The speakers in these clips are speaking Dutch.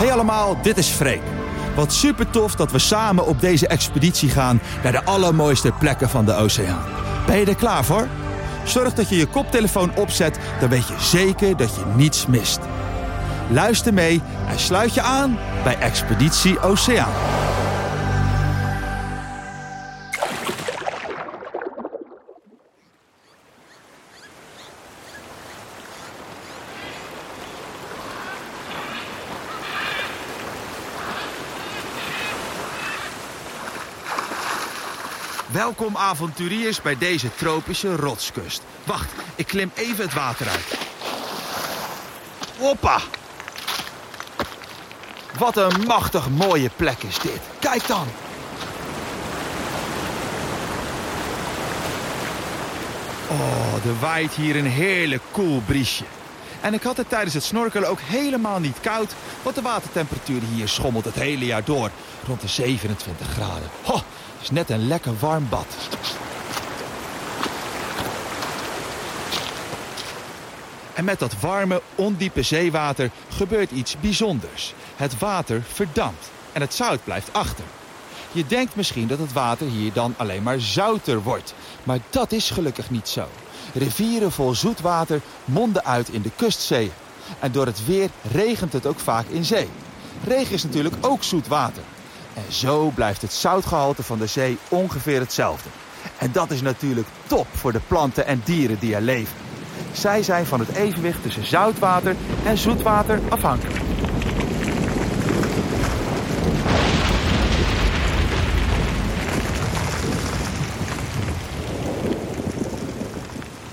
Hey allemaal, dit is Freek. Wat super tof dat we samen op deze expeditie gaan naar de allermooiste plekken van de oceaan. Ben je er klaar voor? Zorg dat je je koptelefoon opzet, dan weet je zeker dat je niets mist. Luister mee en sluit je aan bij Expeditie Oceaan. Welkom avonturiers bij deze tropische rotskust. Wacht, ik klim even het water uit. Hoppa! Wat een machtig mooie plek is dit. Kijk dan! Oh, er waait hier een heerlijk koel briesje. En ik had het tijdens het snorkelen ook helemaal niet koud... want de watertemperatuur hier schommelt het hele jaar door. Rond de 27 graden. Ho, is net een lekker warm bad. En met dat warme, ondiepe zeewater gebeurt iets bijzonders. Het water verdampt en het zout blijft achter. Je denkt misschien dat het water hier dan alleen maar zouter wordt. Maar dat is gelukkig niet zo. Rivieren vol zoet water monden uit in de kustzee. En door het weer regent het ook vaak in zee. Regen is natuurlijk ook zoet water. En zo blijft het zoutgehalte van de zee ongeveer hetzelfde. En dat is natuurlijk top voor de planten en dieren die er leven. Zij zijn van het evenwicht tussen zoutwater en zoetwater afhankelijk.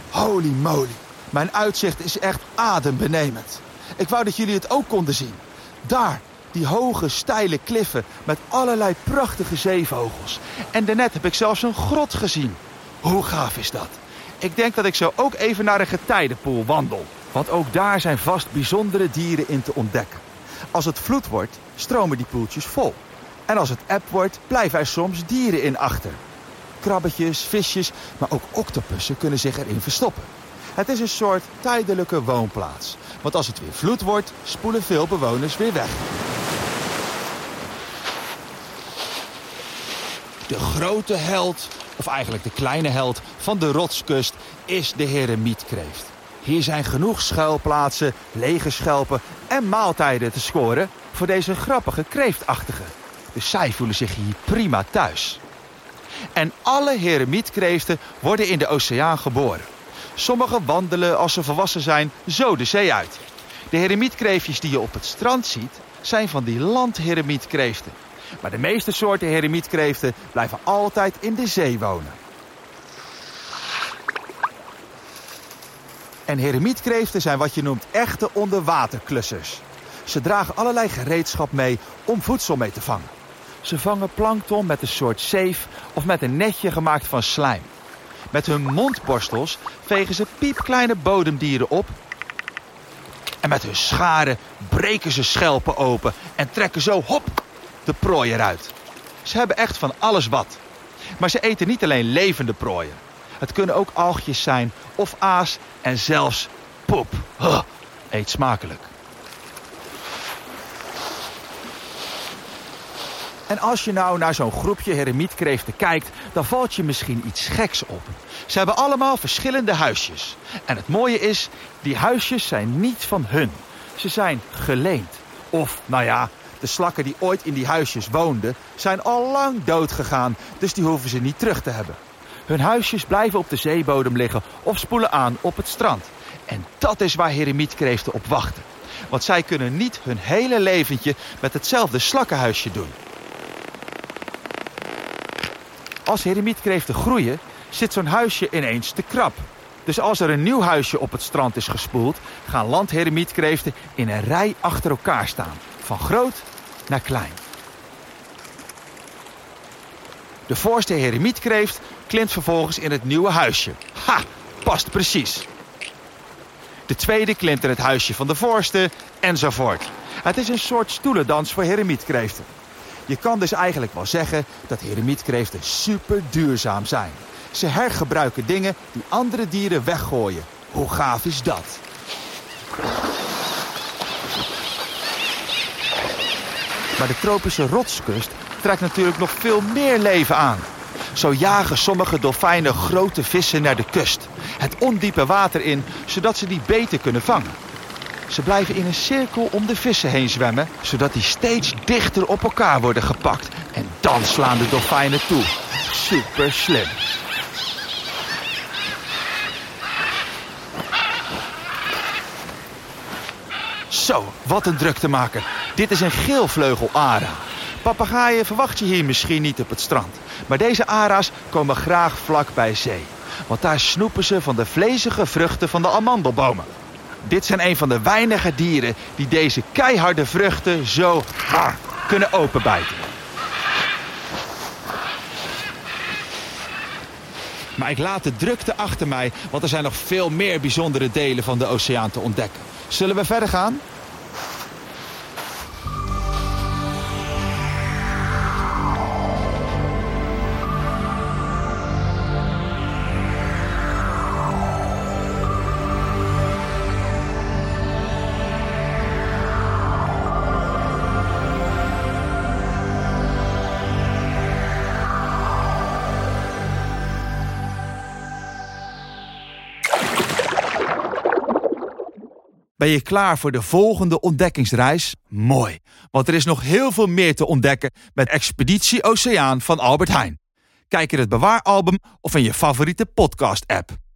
Holy moly, mijn uitzicht is echt adembenemend. Ik wou dat jullie het ook konden zien. Daar, die hoge, steile kliffen met allerlei prachtige zeevogels. En daarnet heb ik zelfs een grot gezien. Hoe gaaf is dat? Ik denk dat ik zo ook even naar een getijdenpoel wandel. Want ook daar zijn vast bijzondere dieren in te ontdekken. Als het vloed wordt, stromen die poeltjes vol. En als het eb wordt, blijven er soms dieren in achter. Krabbetjes, visjes, maar ook octopussen kunnen zich erin verstoppen. Het is een soort tijdelijke woonplaats. Want als het weer vloed wordt, spoelen veel bewoners weer weg. De grote held, of eigenlijk de kleine held van de rotskust, is de heremietkreeft. Hier zijn genoeg schuilplaatsen, lege schelpen en maaltijden te scoren voor deze grappige kreeftachtigen. Dus zij voelen zich hier prima thuis. En alle heremietkreeften worden in de oceaan geboren. Sommige wandelen als ze volwassen zijn zo de zee uit. De heremietkreeftjes die je op het strand ziet zijn van die landheremietkreeften. Maar de meeste soorten heremietkreeften blijven altijd in de zee wonen. En heremietkreeften zijn wat je noemt echte onderwaterklussers. Ze dragen allerlei gereedschap mee om voedsel mee te vangen. Ze vangen plankton met een soort zeef of met een netje gemaakt van slijm. Met hun mondborstels vegen ze piepkleine bodemdieren op. En met hun scharen breken ze schelpen open en trekken zo hop de prooi eruit. Ze hebben echt van alles wat. Maar ze eten niet alleen levende prooien. Het kunnen ook algjes zijn of aas en zelfs poep. Eet smakelijk. En als je nou naar zo'n groepje heremietkreeften kijkt, dan valt je misschien iets geks op. Ze hebben allemaal verschillende huisjes. En het mooie is, die huisjes zijn niet van hun. Ze zijn geleend. Of, nou ja, de slakken die ooit in die huisjes woonden, zijn al lang dood gegaan, dus die hoeven ze niet terug te hebben. Hun huisjes blijven op de zeebodem liggen of spoelen aan op het strand. En dat is waar heremietkreeften op wachten. Want zij kunnen niet hun hele leventje met hetzelfde slakkenhuisje doen. Als heremietkreeften groeien, zit zo'n huisje ineens te krap. Dus als er een nieuw huisje op het strand is gespoeld, gaan landheremietkreeften in een rij achter elkaar staan. Van groot naar klein. De voorste heremietkreeft klimt vervolgens in het nieuwe huisje. Ha, past precies. De tweede klimt in het huisje van de voorste, enzovoort. Het is een soort stoelendans voor heremietkreeften. Je kan dus eigenlijk wel zeggen dat heremietkreeften super duurzaam zijn. Ze hergebruiken dingen die andere dieren weggooien. Hoe gaaf is dat? Maar de tropische rotskust trekt natuurlijk nog veel meer leven aan. Zo jagen sommige dolfijnen grote vissen naar de kust. Het ondiepe water in, zodat ze die beter kunnen vangen. Ze blijven in een cirkel om de vissen heen zwemmen, zodat die steeds dichter op elkaar worden gepakt. En dan slaan de dolfijnen toe. Super slim. Zo, wat een drukte maken. Dit is een geelvleugel-ara. Papegaaien verwacht je hier misschien niet op het strand. Maar deze ara's komen graag vlak bij zee. Want daar snoepen ze van de vlezige vruchten van de amandelbomen. Dit zijn een van de weinige dieren die deze keiharde vruchten zo hard kunnen openbijten. Maar ik laat de drukte achter mij, want er zijn nog veel meer bijzondere delen van de oceaan te ontdekken. Zullen we verder gaan? Ben je klaar voor de volgende ontdekkingsreis? Mooi, want er is nog heel veel meer te ontdekken met Expeditie Oceaan van Albert Heijn. Kijk in het bewaaralbum of in je favoriete podcast-app.